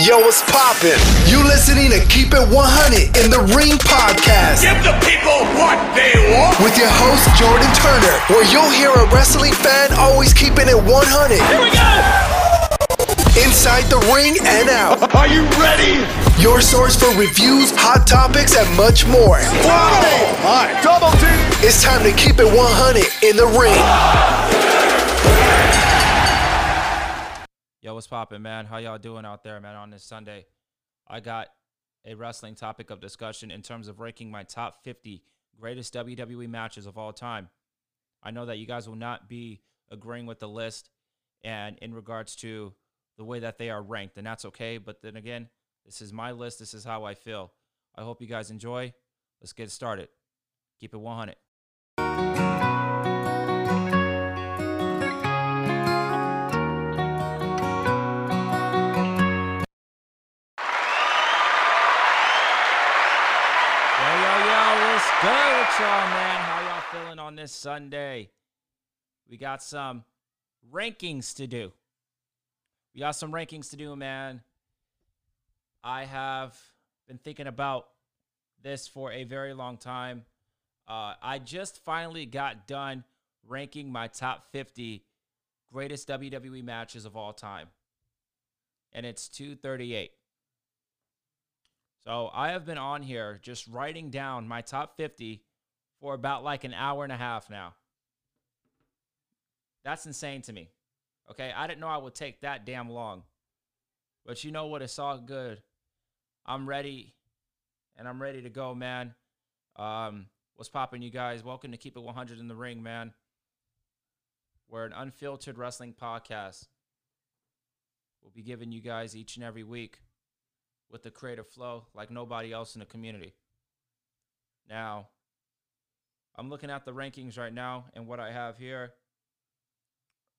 Yo, what's poppin'? You listening to Keep It 100 in the Ring podcast Give the people what they want. with your host Jordan Turner, where you'll hear a wrestling fan always keeping it 100 Here we go. inside the ring and out. Are you ready? Your source for reviews, hot topics, and much more. Oh my! Double team. It's time to keep it 100 in the ring. Yo, what's poppin', man? How y'all doing out there, man, on this Sunday? I got a wrestling topic of discussion in terms of ranking my top 50 greatest WWE matches of all time. I know that you guys will not be agreeing with the list and in regards to the way that they are ranked, and that's okay. But then again, this is my list. This is how I feel. I hope you guys enjoy. Let's get started. Keep it 100. Man? How y'all feeling on this Sunday? We got some rankings to do. We got some rankings to do, man. I have been thinking about this for a very long time. Uh, I just finally got done ranking my top 50 greatest WWE matches of all time. And it's 238. So I have been on here just writing down my top 50 for about like an hour and a half now. That's insane to me. Okay, I didn't know I would take that damn long. But you know what? It's all good. I'm ready and I'm ready to go, man. Um, what's popping, you guys? Welcome to Keep It 100 in the Ring, man. We're an unfiltered wrestling podcast. We'll be giving you guys each and every week with the creative flow like nobody else in the community. Now, I'm looking at the rankings right now, and what I have here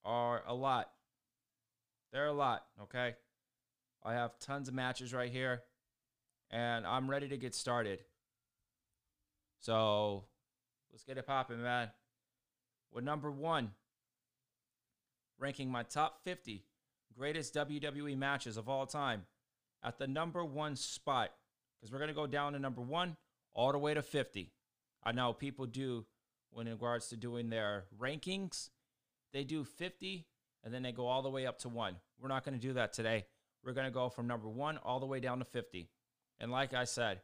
are a lot. They're a lot, okay? I have tons of matches right here, and I'm ready to get started. So, let's get it popping, man. With number one, ranking my top 50 greatest WWE matches of all time at the number one spot because we're going to go down to number one all the way to 50. I know people do when in regards to doing their rankings, they do 50 and then they go all the way up to one. We're not going to do that today. We're going to go from number one all the way down to 50. And like I said,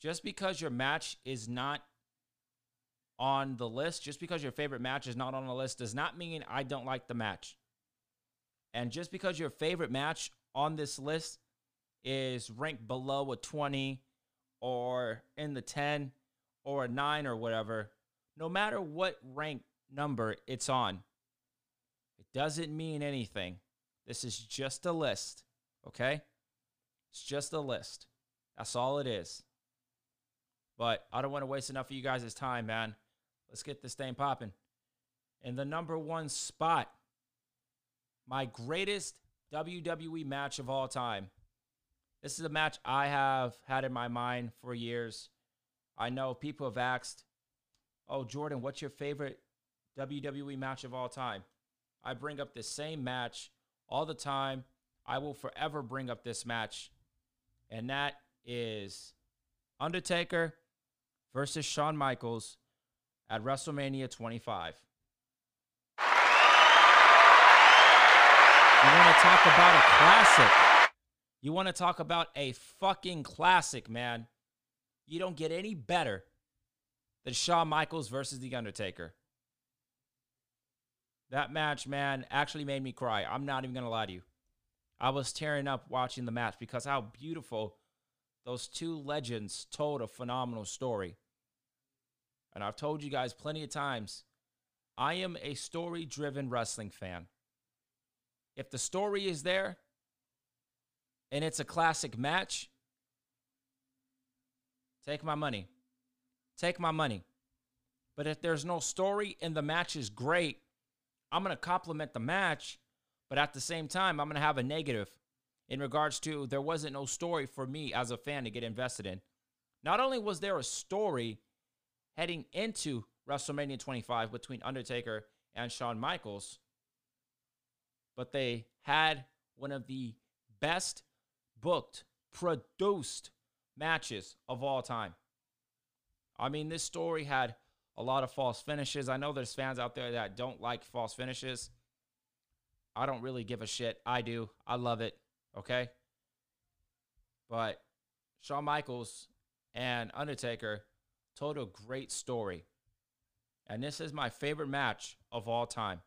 just because your match is not on the list, just because your favorite match is not on the list, does not mean I don't like the match. And just because your favorite match on this list is ranked below a 20 or in the 10 or a 9 or whatever, no matter what rank number it's on, it doesn't mean anything. This is just a list, okay? It's just a list. That's all it is. But I don't want to waste enough of you guys' time, man. Let's get this thing popping. In the number one spot, my greatest WWE match of all time. This is a match I have had in my mind for years. I know people have asked, Oh, Jordan, what's your favorite WWE match of all time? I bring up this same match all the time. I will forever bring up this match, and that is Undertaker versus Shawn Michaels at WrestleMania 25. You want to talk about a classic? You want to talk about a fucking classic, man? You don't get any better than Shawn Michaels versus The Undertaker. That match, man, actually made me cry. I'm not even going to lie to you. I was tearing up watching the match because how beautiful those two legends told a phenomenal story. And I've told you guys plenty of times, I am a story driven wrestling fan. If the story is there and it's a classic match, take my money. Take my money. But if there's no story and the match is great, I'm going to compliment the match, but at the same time, I'm going to have a negative in regards to there wasn't no story for me as a fan to get invested in. Not only was there a story heading into WrestleMania 25 between Undertaker and Shawn Michaels, but they had one of the best booked, produced matches of all time. I mean, this story had a lot of false finishes. I know there's fans out there that don't like false finishes. I don't really give a shit. I do. I love it. Okay. But Shawn Michaels and Undertaker told a great story. And this is my favorite match of all time.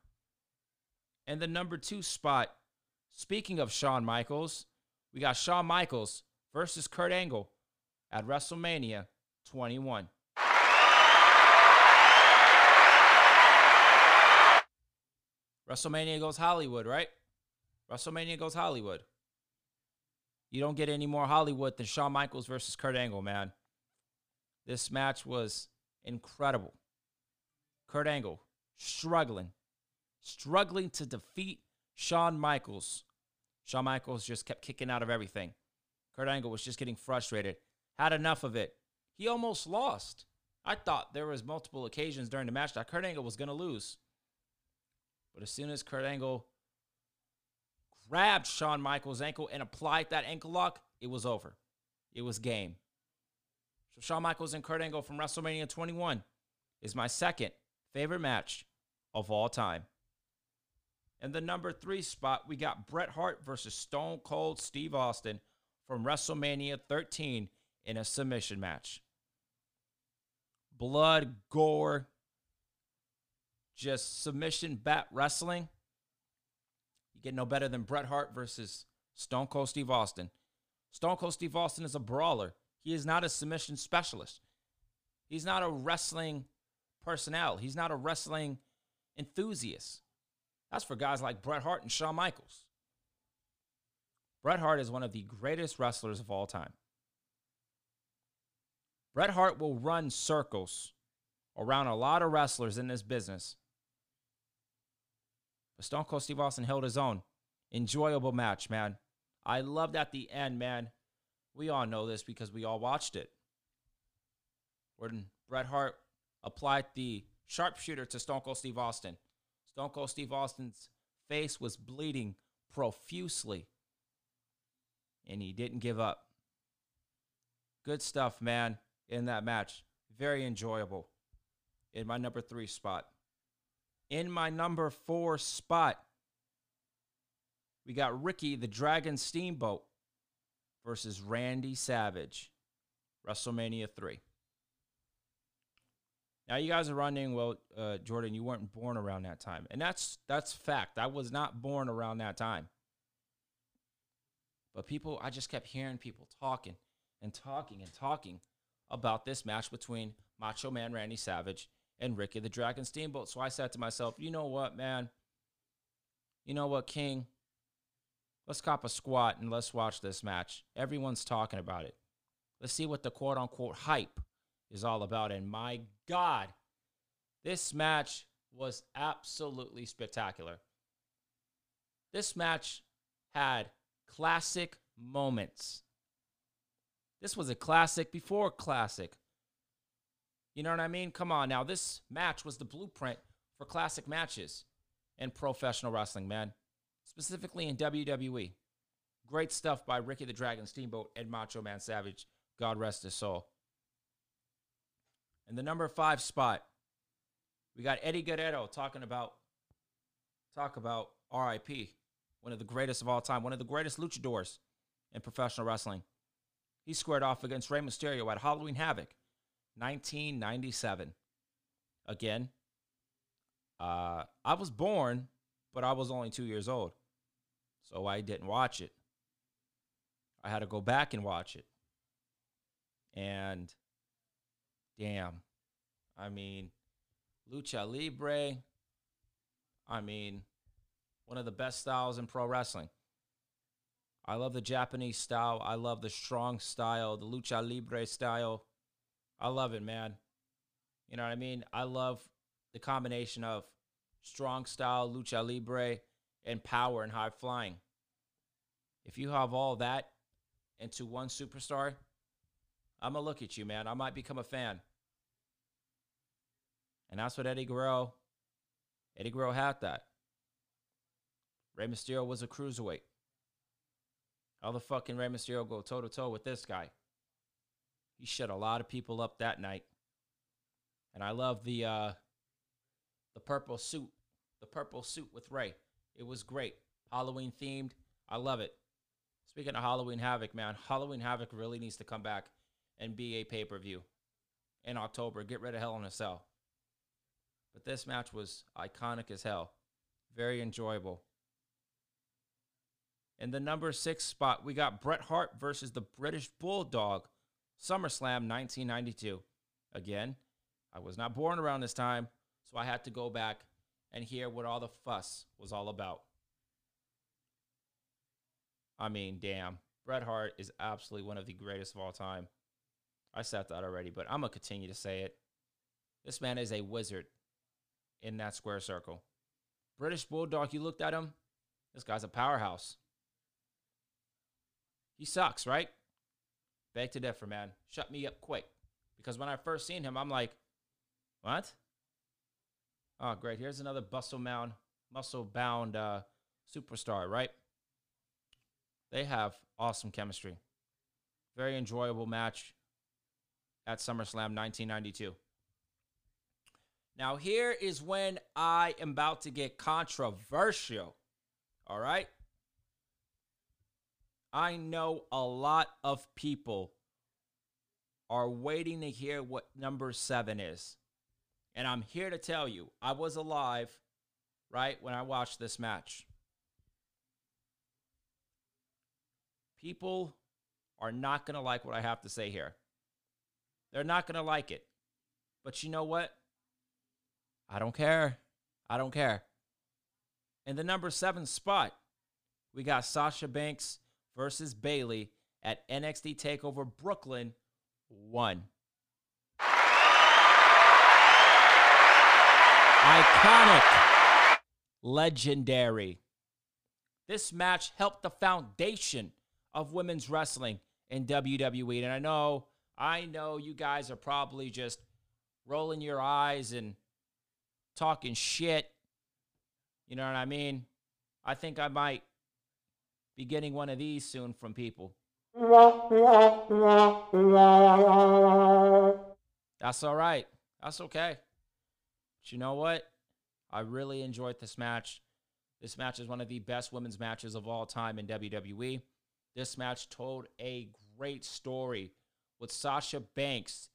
And the number two spot, speaking of Shawn Michaels, we got Shawn Michaels versus Kurt Angle at WrestleMania 21. WrestleMania goes Hollywood, right? WrestleMania goes Hollywood. You don't get any more Hollywood than Shawn Michaels versus Kurt Angle, man. This match was incredible. Kurt Angle struggling, struggling to defeat Shawn Michaels. Shawn Michaels just kept kicking out of everything. Kurt Angle was just getting frustrated, had enough of it. He almost lost. I thought there was multiple occasions during the match that Kurt Angle was going to lose. But as soon as Kurt Angle grabbed Shawn Michaels' ankle and applied that ankle lock, it was over. It was game. So Shawn Michaels and Kurt Angle from WrestleMania 21 is my second favorite match of all time. And the number three spot, we got Bret Hart versus Stone Cold Steve Austin from WrestleMania 13 in a submission match. Blood, gore, just submission bat wrestling. You get no better than Bret Hart versus Stone Cold Steve Austin. Stone Cold Steve Austin is a brawler. He is not a submission specialist. He's not a wrestling personnel. He's not a wrestling enthusiast. That's for guys like Bret Hart and Shawn Michaels. Bret Hart is one of the greatest wrestlers of all time. Bret Hart will run circles around a lot of wrestlers in this business. But Stone Cold Steve Austin held his own. Enjoyable match, man. I loved at the end, man. We all know this because we all watched it. When Bret Hart applied the sharpshooter to Stone Cold Steve Austin, Stone Cold Steve Austin's face was bleeding profusely. And he didn't give up. Good stuff, man, in that match. Very enjoyable. In my number three spot. In my number four spot, we got Ricky the Dragon Steamboat versus Randy Savage, WrestleMania 3. Now you guys are running well, uh, Jordan. You weren't born around that time, and that's that's fact. I was not born around that time. But people, I just kept hearing people talking and talking and talking about this match between Macho Man Randy Savage and Ricky the Dragon Steamboat. So I said to myself, you know what, man? You know what, King? Let's cop a squat and let's watch this match. Everyone's talking about it. Let's see what the quote unquote hype is all about. And my God, this match was absolutely spectacular. This match had classic moments. This was a classic before classic. You know what I mean? Come on now. This match was the blueprint for classic matches in professional wrestling, man specifically in WWE. Great stuff by Ricky the Dragon Steamboat and Macho Man Savage. God rest his soul. In the number five spot, we got Eddie Guerrero talking about talk about RIP, one of the greatest of all time, one of the greatest luchadors in professional wrestling. He squared off against Rey Mysterio at Halloween Havoc, 1997. Again, uh, I was born but I was only two years old. So I didn't watch it. I had to go back and watch it. And damn, I mean, Lucha Libre, I mean, one of the best styles in pro wrestling. I love the Japanese style. I love the strong style, the Lucha Libre style. I love it, man. You know what I mean? I love the combination of strong style, lucha libre, and power and high flying. If you have all that into one superstar, I'm gonna look at you, man. I might become a fan. And that's what Eddie Guerrero, Eddie Guerrero had that. Rey Mysterio was a cruiserweight. How the fucking Rey Mysterio go toe to toe with this guy? He shut a lot of people up that night. And I love the uh the purple suit. The purple suit with Rey. It was great. Halloween themed. I love it. Speaking of Halloween Havoc, man, Halloween Havoc really needs to come back and be a pay-per-view in October. Get rid of Hell in a Cell. But this match was iconic as hell. Very enjoyable. In the number six spot, we got Bret Hart versus the British Bulldog, SummerSlam 1992. Again, I was not born around this time, so I had to go back and hear what all the fuss was all about. I mean, damn. Bret Hart is absolutely one of the greatest of all time. I said that already, but I'm going to continue to say it. This man is a wizard in that square circle. British Bulldog, you looked at him, this guy's a powerhouse. He sucks, right? Beg to differ, man. Shut me up quick. Because when I first seen him, I'm like, what? Oh, great. Here's another muscle bound, muscle bound uh, superstar, right? They have awesome chemistry. Very enjoyable match at SummerSlam 1992. Now, here is when I am about to get controversial. All right? I know a lot of people are waiting to hear what number seven is. And I'm here to tell you, I was alive, right, when I watched this match. People are not going to like what I have to say here. They're not going to like it. But you know what? I don't care. I don't care. In the number seven spot, we got Sasha Banks versus Bayley at NXT TakeOver Brooklyn 1. Iconic. Legendary. This match helped the foundation of women's wrestling in WWE. And I know, I know you guys are probably just rolling your eyes and talking shit. You know what I mean? I think I might be getting one of these soon from people. That's all right. That's okay. But you know what? I really enjoyed this match. This match is one of the best women's matches of all time in WWE. This match told a great story with Sasha Banks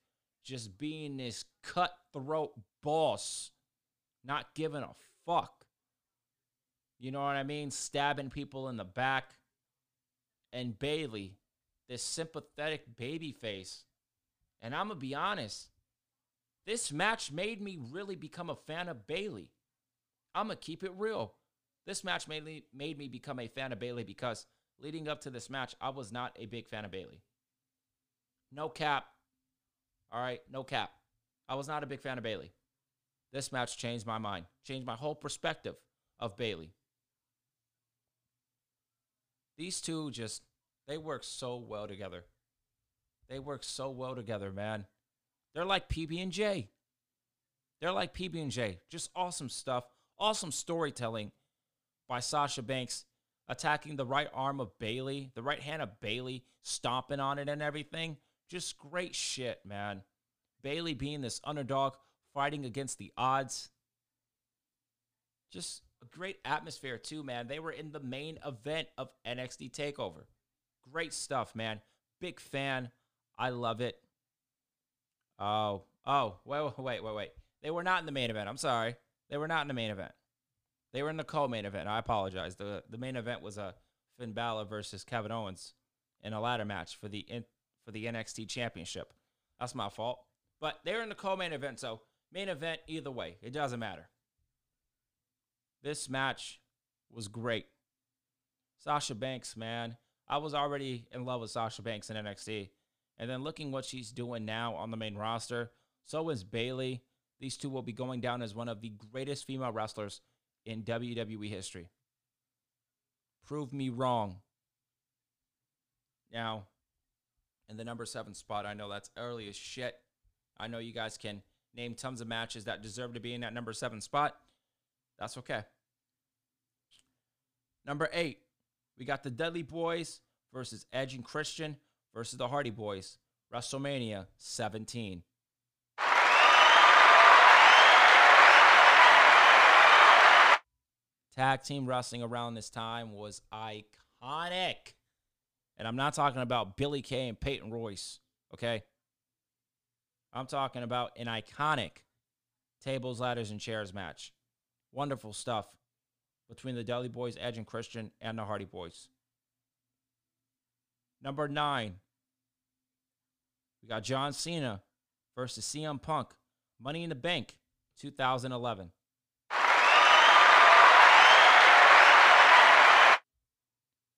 just being this cutthroat boss, not giving a fuck. You know what I mean? Stabbing people in the back. And Bayley, this sympathetic baby face. And I'm going to be honest, this match made me really become a fan of Bayley. I'm going to keep it real. This match made me, made me become a fan of Bayley because leading up to this match, I was not a big fan of Bayley. No cap. All right, no cap. I was not a big fan of Bayley. This match changed my mind, changed my whole perspective of Bayley. These two just they work so well together. They work so well together, man. They're like PB and J. They're like PB and J. Just awesome stuff. Awesome storytelling by Sasha Banks attacking the right arm of Bayley, the right hand of Bayley, stomping on it and everything. Just great shit, man. Bayley being this underdog, fighting against the odds. Just a great atmosphere too, man. They were in the main event of NXT Takeover. Great stuff, man. Big fan. I love it. Oh, oh, wait, wait, wait, wait. They were not in the main event. I'm sorry. They were not in the main event. They were in the co-main event. I apologize. the The main event was a uh, Finn Balor versus Kevin Owens in a ladder match for the in, for the NXT Championship. That's my fault. But they're in the co-main event, so main event either way, it doesn't matter. This match was great. Sasha Banks, man. I was already in love with Sasha Banks in NXT. And then looking what she's doing now on the main roster, so is Bayley. These two will be going down as one of the greatest female wrestlers in WWE history. Prove me wrong. Now, in the number seven spot, I know that's early as shit. I know you guys can name tons of matches that deserve to be in that number seven spot. That's okay. Number eight, we got the Dudley Boys versus Edge and Christian versus the Hardy Boys. WrestleMania 17. Tag team wrestling around this time was iconic. And I'm not talking about Billie Kay and Peyton Royce, okay? I'm talking about an iconic tables, ladders, and chairs match. Wonderful stuff between the Dudley Boys, Edge and Christian, and the Hardy Boys. Number nine, we got John Cena versus CM Punk, Money in the Bank, 2011.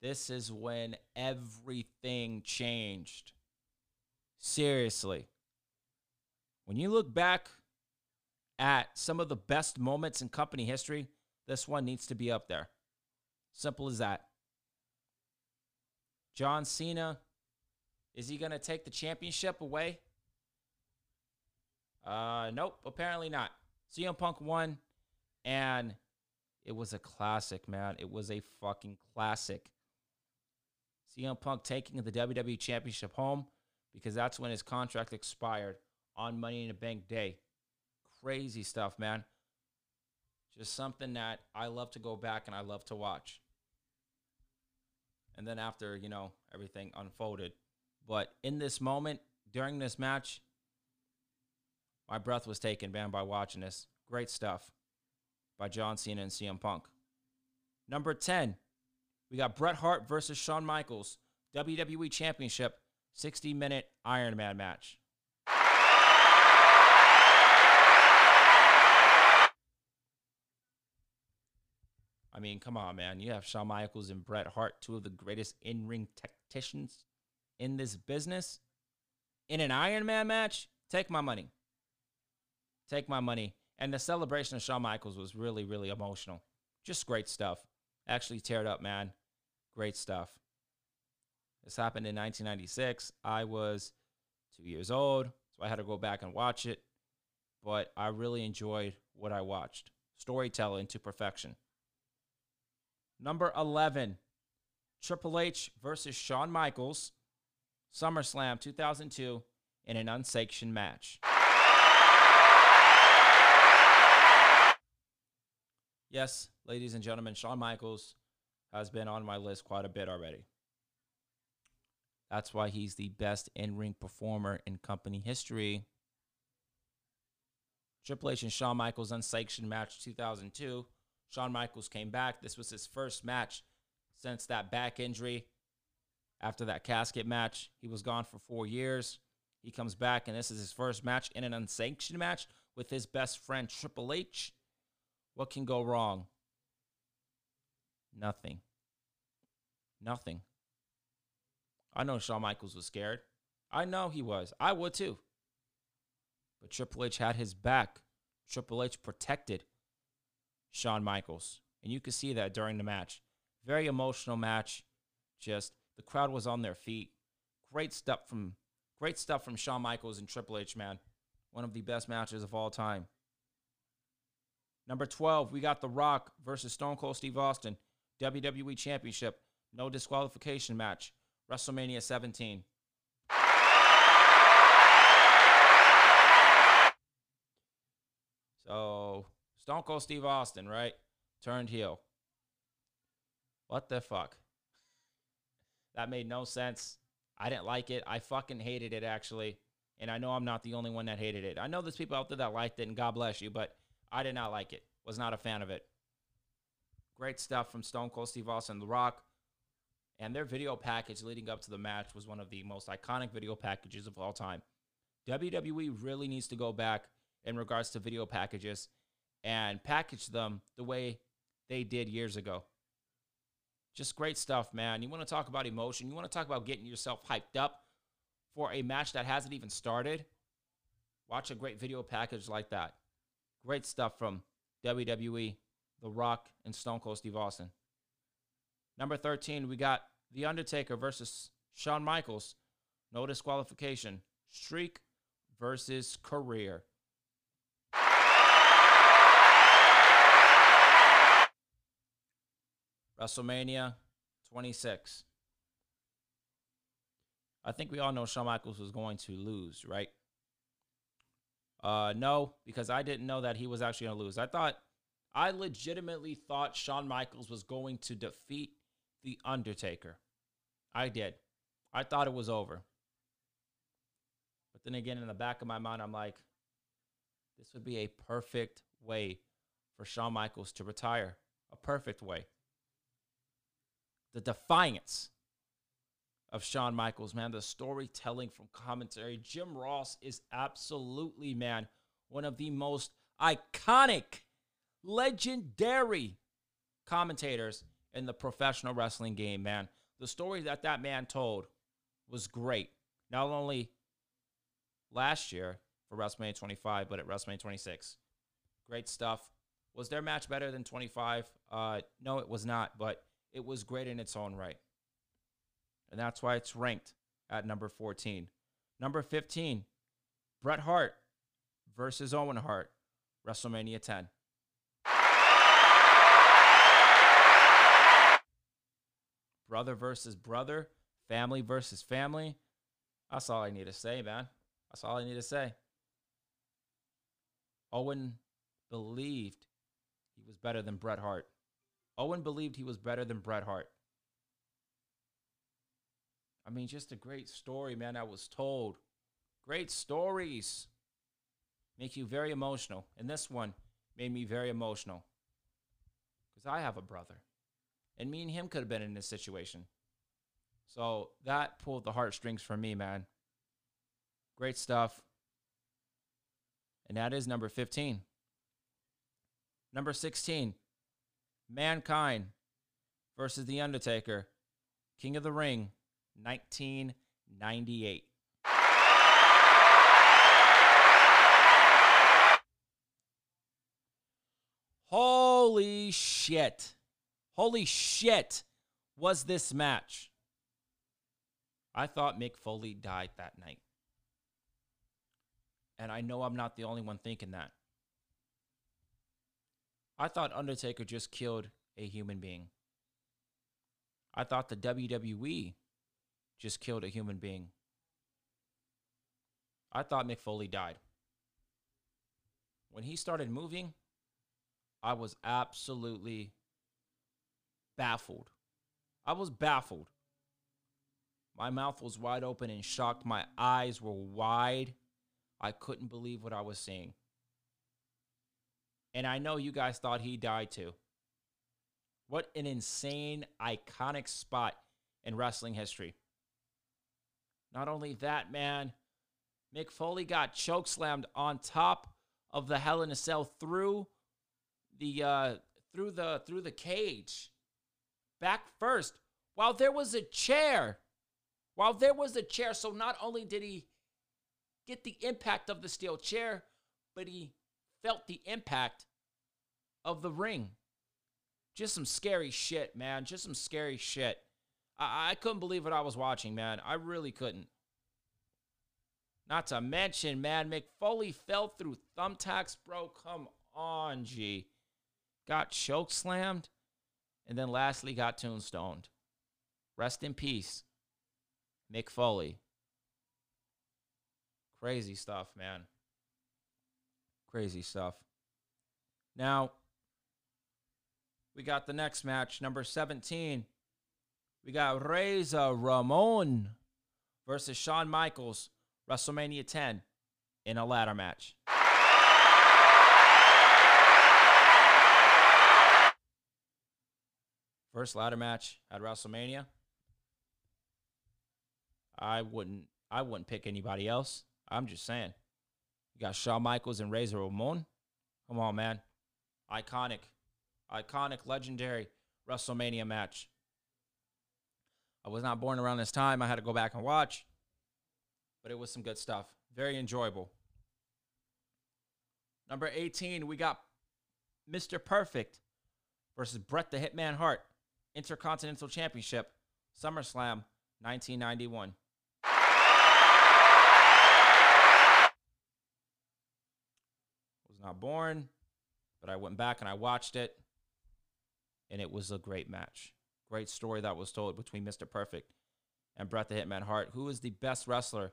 This is when everything changed. Seriously. When you look back at some of the best moments in company history, this one needs to be up there. Simple as that. John Cena, is he going to take the championship away? Uh, nope, apparently not. CM Punk won, and it was a classic, man. It was a fucking classic. CM Punk taking the WWE Championship home because that's when his contract expired on Money in the Bank Day. Crazy stuff, man. Just something that I love to go back and I love to watch. And then after, you know, everything unfolded. But in this moment, during this match, my breath was taken, man, by watching this. Great stuff by John Cena and CM Punk. Number 10, we got Bret Hart versus Shawn Michaels, WWE Championship, 60 minute Iron Man match. I mean, come on, man. You have Shawn Michaels and Bret Hart, two of the greatest in ring tacticians in this business. In an Iron Man match, take my money. Take my money. And the celebration of Shawn Michaels was really, really emotional. Just great stuff. Actually, teared up, man. Great stuff. This happened in 1996. I was two years old, so I had to go back and watch it. But I really enjoyed what I watched. Storytelling to perfection. Number 11, Triple H versus Shawn Michaels, SummerSlam 2002 in an unsanctioned match. Yes, ladies and gentlemen, Shawn Michaels has been on my list quite a bit already. That's why he's the best in ring performer in company history. Triple H and Shawn Michaels unsanctioned match 2002 Shawn Michaels came back. This was his first match since that back injury. After that casket match, he was gone for four years. He comes back, and this is his first match in an unsanctioned match with his best friend Triple H. What can go wrong? Nothing. Nothing. I know Shawn Michaels was scared. I know he was. I would too. But Triple H had his back. Triple H protected Shawn Michaels. And you could see that during the match. Very emotional match. Just the crowd was on their feet. Great stuff from great stuff from Shawn Michaels and Triple H, man. One of the best matches of all time. Number 12, we got The Rock versus Stone Cold Steve Austin. WWE Championship. No disqualification match. WrestleMania 17. So Stone Cold Steve Austin, right? Turned heel. What the fuck? That made no sense. I didn't like it. I fucking hated it, actually. And I know I'm not the only one that hated it. I know there's people out there that liked it, and God bless you, but I did not like it. Was not a fan of it. Great stuff from Stone Cold Steve Austin, and The Rock. And their video package leading up to the match was one of the most iconic video packages of all time. WWE really needs to go back in regards to video packages and package them the way they did years ago. Just great stuff, man. You want to talk about emotion, you want to talk about getting yourself hyped up for a match that hasn't even started. Watch a great video package like that. Great stuff from WWE, The Rock, and Stone Cold Steve Austin. Number 13, we got The Undertaker versus Shawn Michaels. No disqualification. Streak versus career. WrestleMania 26. I think we all know Shawn Michaels was going to lose, right? Uh, no, because I didn't know that he was actually going to lose. I thought, I legitimately thought Shawn Michaels was going to defeat The Undertaker. I did. I thought it was over. But then again, in the back of my mind, I'm like, this would be a perfect way for Shawn Michaels to retire. A perfect way. The defiance of Shawn Michaels, man, the storytelling from commentary. Jim Ross is absolutely, man, one of the most iconic, legendary commentators in the professional wrestling game, man. The story that that man told was great. Not only last year for WrestleMania 25, but at WrestleMania 26. Great stuff. Was their match better than 25? Uh, no, it was not, but it was great in its own right. And that's why it's ranked at number 14. Number 15, Bret Hart versus Owen Hart, WrestleMania 10. Brother versus brother, family versus family. That's all I need to say, man. That's all I need to say. Owen believed he was better than Bret Hart. Owen believed he was better than Bret Hart. I mean, just a great story, man, I was told. Great stories make you very emotional. And this one made me very emotional because I have a brother. And me and him could have been in this situation. So that pulled the heartstrings for me, man. Great stuff. And that is number 15. Number 16, Mankind versus The Undertaker, King of the Ring, 1998. Holy shit. Holy shit was this match. I thought Mick Foley died that night. And I know I'm not the only one thinking that. I thought Undertaker just killed a human being. I thought the WWE just killed a human being. I thought Mick Foley died. When he started moving, I was absolutely baffled. I was baffled. My mouth was wide open and shocked. My eyes were wide. I couldn't believe what I was seeing. And I know you guys thought he died too. What an insane, iconic spot in wrestling history. Not only that, man, Mick Foley got chokeslammed on top of the Hell in a Cell through the uh, through the through the cage, back first, while there was a chair, while there was a chair. So not only did he get the impact of the steel chair, but he felt the impact of the ring. Just some scary shit, man. Just some scary shit. I, I couldn't believe what I was watching, man. I really couldn't. Not to mention, man, Mick Foley fell through thumbtacks, bro. Come on, G. Got choke slammed, and then lastly got tombstoned. Rest in peace, Mick Foley. Crazy stuff, man. Crazy stuff. Now, we got the next match, number 17. We got Razor Ramon versus Shawn Michaels, WrestleMania 10 in a ladder match. First ladder match at WrestleMania. I wouldn't I wouldn't pick anybody else. I'm just saying. You got Shawn Michaels and Razor Ramon. Come on, man. Iconic. Iconic, legendary WrestleMania match. I was not born around this time. I had to go back and watch. But it was some good stuff. Very enjoyable. Number 18, we got Mr. Perfect versus Bret the Hitman Hart. Intercontinental Championship, SummerSlam 1991. Was not born, but I went back and I watched it, and it was a great match. Great story that was told between Mr. Perfect and Bret the Hitman Hart. Who is the best wrestler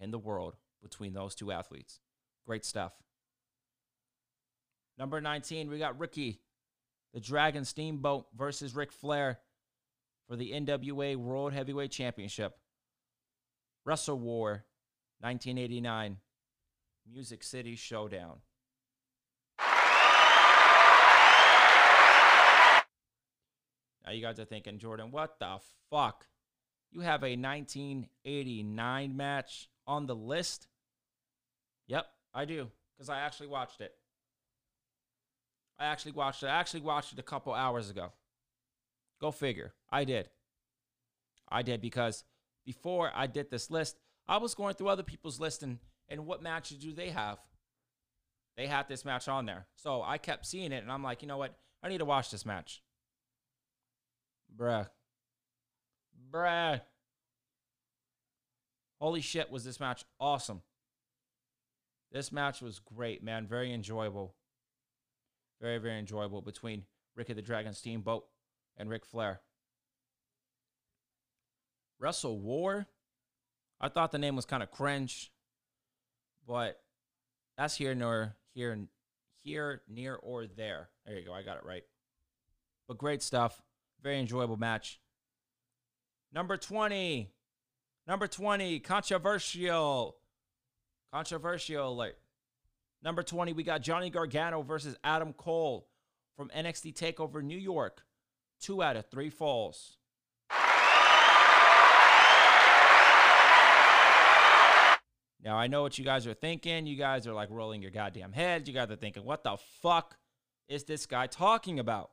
in the world between those two athletes? Great stuff. Number 19, we got Ricky, the Dragon Steamboat versus Ric Flair for the NWA World Heavyweight Championship. WrestleWar 1989, Music City Showdown. Now you guys are thinking, Jordan, what the fuck? You have a 1989 match on the list? Yep, I do, because I actually watched it. I actually watched it. I actually watched it a couple hours ago. Go figure. I did. I did because before I did this list, I was going through other people's list and, and what matches do they have? They had this match on there. So I kept seeing it and I'm like, you know what? I need to watch this match. Bruh. Bruh. Holy shit, was this match awesome. This match was great, man. Very enjoyable. Very, very enjoyable between Ricky the Dragon Steamboat and Ric Flair. WrestleWar. I thought the name was kind of cringe, but that's here nor here here near or there. There you go. I got it right. But great stuff. Very enjoyable match. Number 20. Number 20, controversial. Controversial alert. Number 20, we got Johnny Gargano versus Adam Cole from NXT TakeOver New York. Two out of three falls. Now, I know what you guys are thinking. You guys are like rolling your goddamn heads. You guys are thinking, what the fuck is this guy talking about?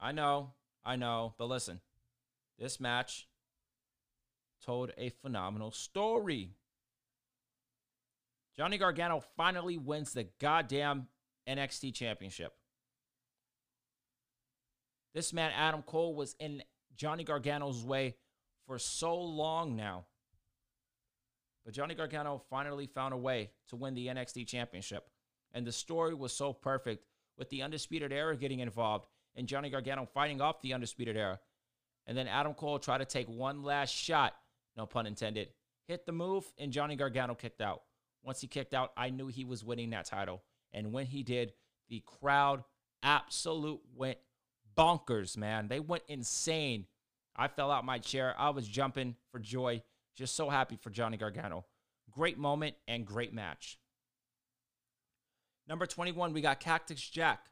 I know, I know, but listen, this match told a phenomenal story. Johnny Gargano finally wins the goddamn NXT championship. This man, Adam Cole, was in Johnny Gargano's way for so long now. But Johnny Gargano finally found a way to win the NXT championship. And the story was so perfect with the Undisputed Era getting involved and Johnny Gargano fighting off the Undisputed Era. And then Adam Cole tried to take one last shot, no pun intended, hit the move, and Johnny Gargano kicked out. Once he kicked out, I knew he was winning that title. And when he did, the crowd absolute went bonkers, man. They went insane. I fell out my chair. I was jumping for joy. Just so happy for Johnny Gargano. Great moment and great match. Number 21, we got Cactus Jack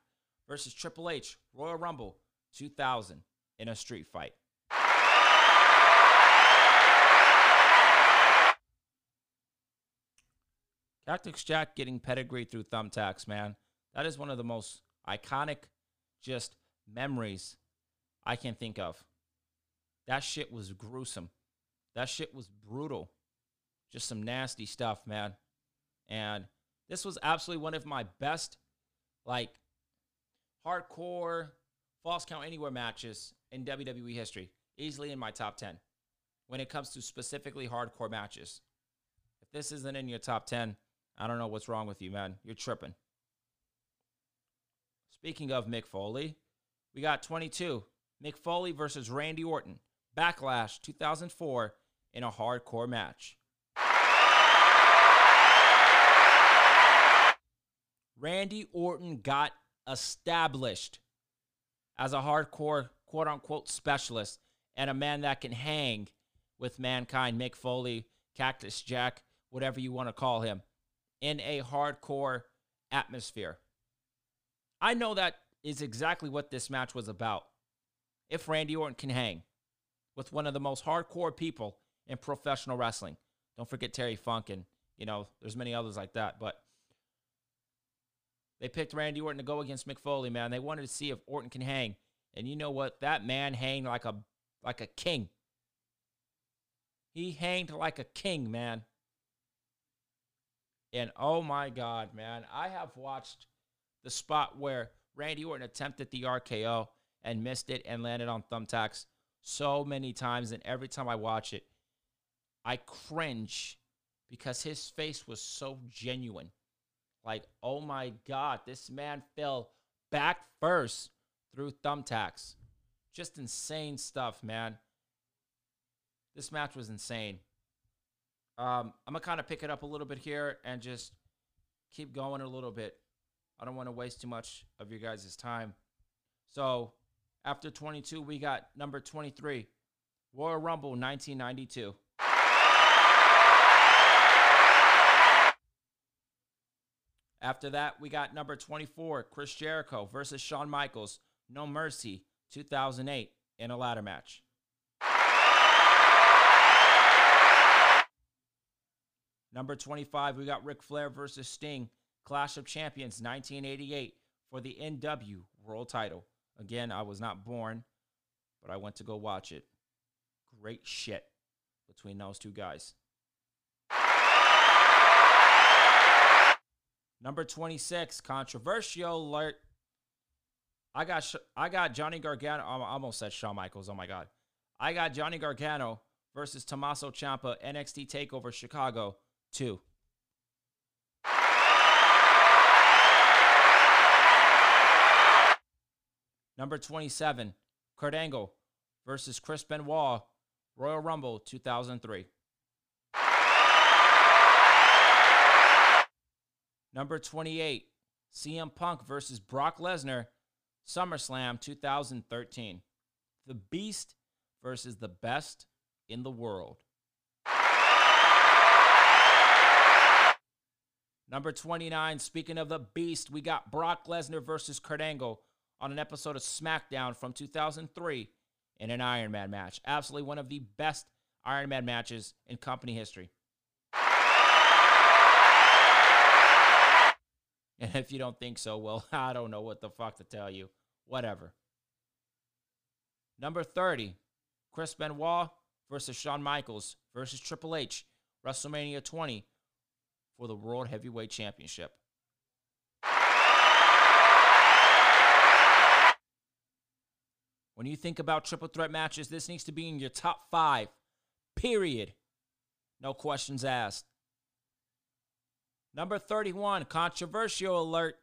versus Triple H, Royal Rumble 2000 in a street fight. Cactus Jack getting pedigree through thumbtacks, man. That is one of the most iconic just memories I can think of. That shit was gruesome. That shit was brutal. Just some nasty stuff, man. And this was absolutely one of my best, like, hardcore falls count anywhere matches in WWE history. Easily in my top 10 when it comes to specifically hardcore matches. If this isn't in your top 10, I don't know what's wrong with you, man. You're tripping. Speaking of Mick Foley, we got 22. Mick Foley versus Randy Orton. Backlash 2004 in a hardcore match. Randy Orton got established as a hardcore quote unquote specialist and a man that can hang with mankind, Mick Foley, Cactus Jack, whatever you want to call him, in a hardcore atmosphere. I know that is exactly what this match was about. If Randy Orton can hang with one of the most hardcore people in professional wrestling, don't forget Terry Funk and you know there's many others like that, but they picked Randy Orton to go against Mick Foley, man. They wanted to see if Orton can hang. And you know what? That man hanged like a like a king. He hanged like a king, man. And oh my God, man. I have watched the spot where Randy Orton attempted the RKO and missed it and landed on thumbtacks so many times. And every time I watch it, I cringe because his face was so genuine. Like, oh my God, this man fell back first through thumbtacks. Just insane stuff, man. This match was insane. Um, I'm gonna kind of pick it up a little bit here and just keep going a little bit. I don't want to waste too much of your guys' time. So after 22, we got number 23, Royal Rumble 1992. After that, we got number 24, Chris Jericho versus Shawn Michaels, No Mercy, 2008, in a ladder match. Number 25, we got Ric Flair versus Sting, Clash of Champions, 1988, for the NW World title. Again, I was not born, but I went to go watch it. Great shit between those two guys. Number 26, controversial alert. I got I got Johnny Gargano. I almost said Shawn Michaels. Oh my god. I got Johnny Gargano versus Tommaso Ciampa NXT Takeover Chicago 2. Number 27, Kurt Angle versus Chris Benoit Royal Rumble 2003. Number 28, CM Punk versus Brock Lesnar, SummerSlam 2013. The Beast versus the best in the world. Number 29, speaking of the Beast, we got Brock Lesnar versus Kurt Angle on an episode of SmackDown from 2003 in an Iron Man match. Absolutely one of the best Iron Man matches in company history. And if you don't think so, well, I don't know what the fuck to tell you. Whatever. Number 30, Chris Benoit versus Shawn Michaels versus Triple H, WrestleMania 20 for the World Heavyweight Championship. When you think about triple threat matches, this needs to be in your top five, period. No questions asked. Number 31, controversial alert.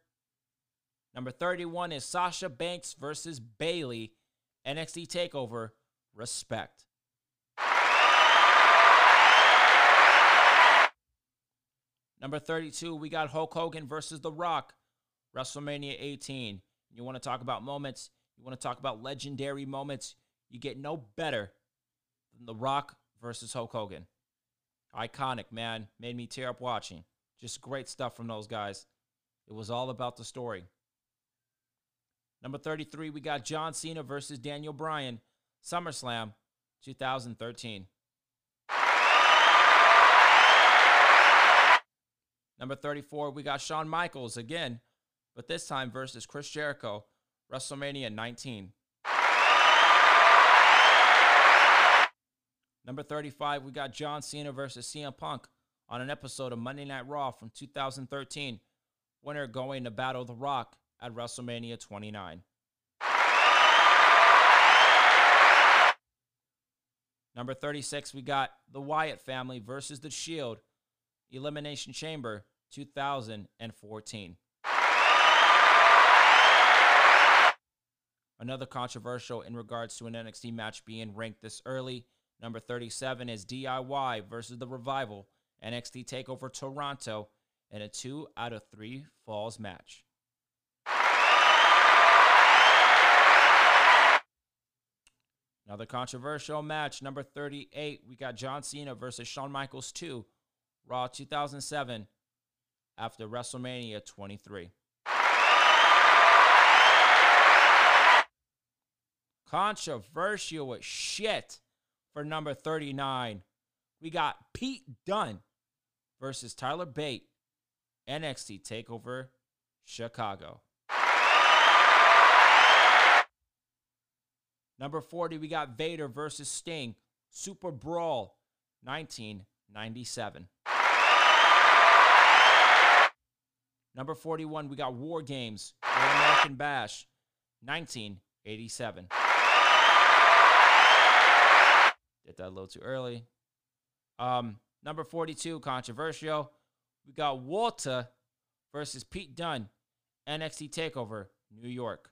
Number 31 is Sasha Banks versus Bayley, NXT TakeOver, respect. Number 32, we got Hulk Hogan versus The Rock, WrestleMania 18. You want to talk about moments, you want to talk about legendary moments, you get no better than The Rock versus Hulk Hogan. Iconic, man. Made me tear up watching. Just great stuff from those guys. It was all about the story. Number 33, we got John Cena versus Daniel Bryan, SummerSlam 2013. Number 34, we got Shawn Michaels again, but this time versus Chris Jericho, WrestleMania 19. Number 35, we got John Cena versus CM Punk on an episode of Monday Night Raw from 2013. Winner going to battle The Rock at WrestleMania 29. Number 36, we got The Wyatt Family versus The Shield, Elimination Chamber 2014. Another controversial in regards to an NXT match being ranked this early. Number 37 is DIY versus The Revival, NXT TakeOver Toronto, in a two out of three falls match. Another controversial match, number 38. We got John Cena versus Shawn Michaels 2, Raw 2007, after WrestleMania 23. Controversial as shit for number 39. We got Pete Dunne versus Tyler Bate, NXT TakeOver Chicago. Number 40, we got Vader versus Sting, Super Brawl, 1997. Number 41, we got War Games, American Bash, 1987. Did that a little too early. Um, number 42, controversial. We got Walter versus Pete Dunne, NXT TakeOver, New York.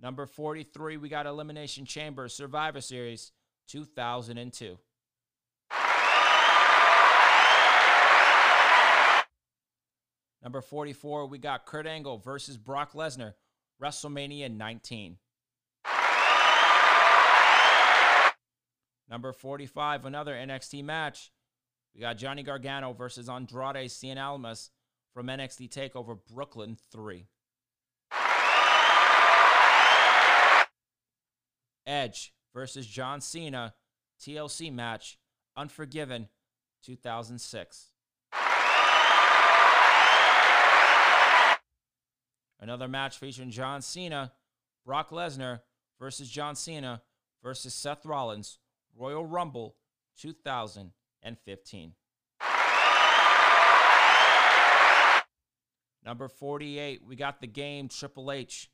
Number 43, we got Elimination Chamber Survivor Series 2002. Number 44, we got Kurt Angle versus Brock Lesnar, WrestleMania 19. Number 45, another NXT match. We got Johnny Gargano versus Andrade Cien Almas from NXT TakeOver Brooklyn 3. Edge versus John Cena, TLC match, Unforgiven 2006. Another match featuring John Cena, Brock Lesnar versus John Cena versus Seth Rollins, Royal Rumble 2015. Number 48, we got the game Triple H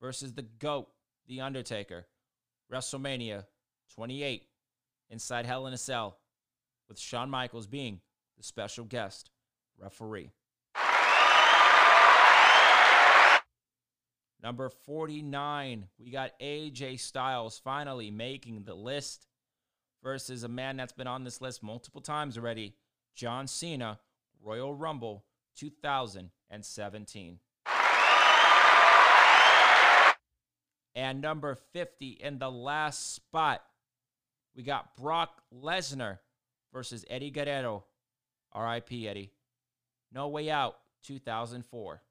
versus the GOAT, The Undertaker, WrestleMania 28 inside Hell in a Cell, with Shawn Michaels being the special guest referee. Number 49, we got AJ Styles finally making the list versus a man that's been on this list multiple times already, John Cena, Royal Rumble 2017. And number 50 in the last spot, we got Brock Lesnar versus Eddie Guerrero. RIP, Eddie. No Way Out 2004.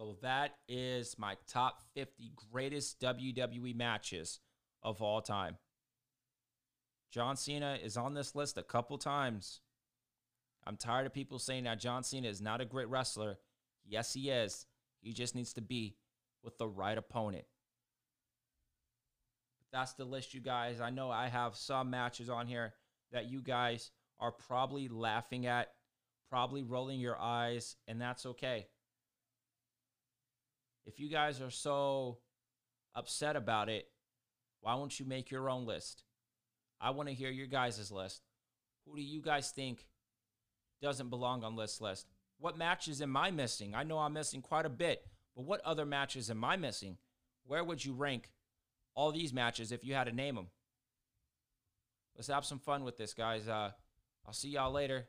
So that is my top 50 greatest WWE matches of all time. John Cena is on this list a couple times. I'm tired of people saying that John Cena is not a great wrestler. Yes, he is. He just needs to be with the right opponent. That's the list, you guys. I know I have some matches on here that you guys are probably laughing at, probably rolling your eyes, and that's okay if you guys are so upset about it, why won't you make your own list? I want to hear your guys' list. Who do you guys think doesn't belong on this list? What matches am I missing? I know I'm missing quite a bit, but what other matches am I missing? Where would you rank all these matches if you had to name them? Let's have some fun with this, guys. Uh, I'll see y'all later.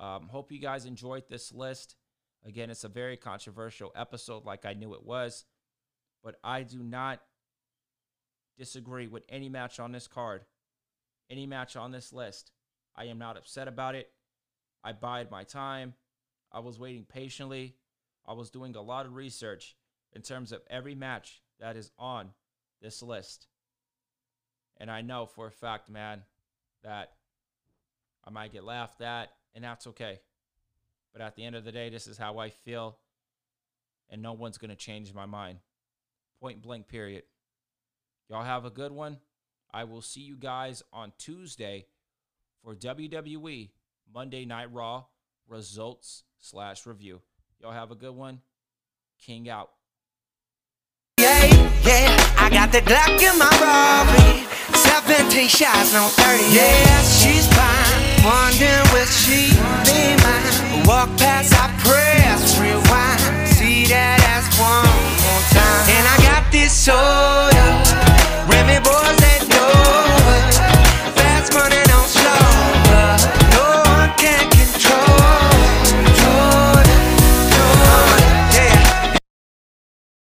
Um, hope you guys enjoyed this list. Again, it's a very controversial episode, like I knew it was, but I do not disagree with any match on this card, any match on this list. I am not upset about it. I bide my time. I was waiting patiently. I was doing a lot of research in terms of every match that is on this list. And I know for a fact, man, that I might get laughed at, and that's okay. But at the end of the day, this is how I feel. And no one's going to change my mind. Point blank, period. Y'all have a good one. I will see you guys on Tuesday for WWE Monday Night Raw results slash review. Y'all have a good one. King out. Yeah, yeah, I got the Glock in my robbery. 17 shots, no 30. Yeah, she's fine. Wondering will she be mine? Walk past, I press rewind. See that ass one more time. And I got this soda, Remy boy.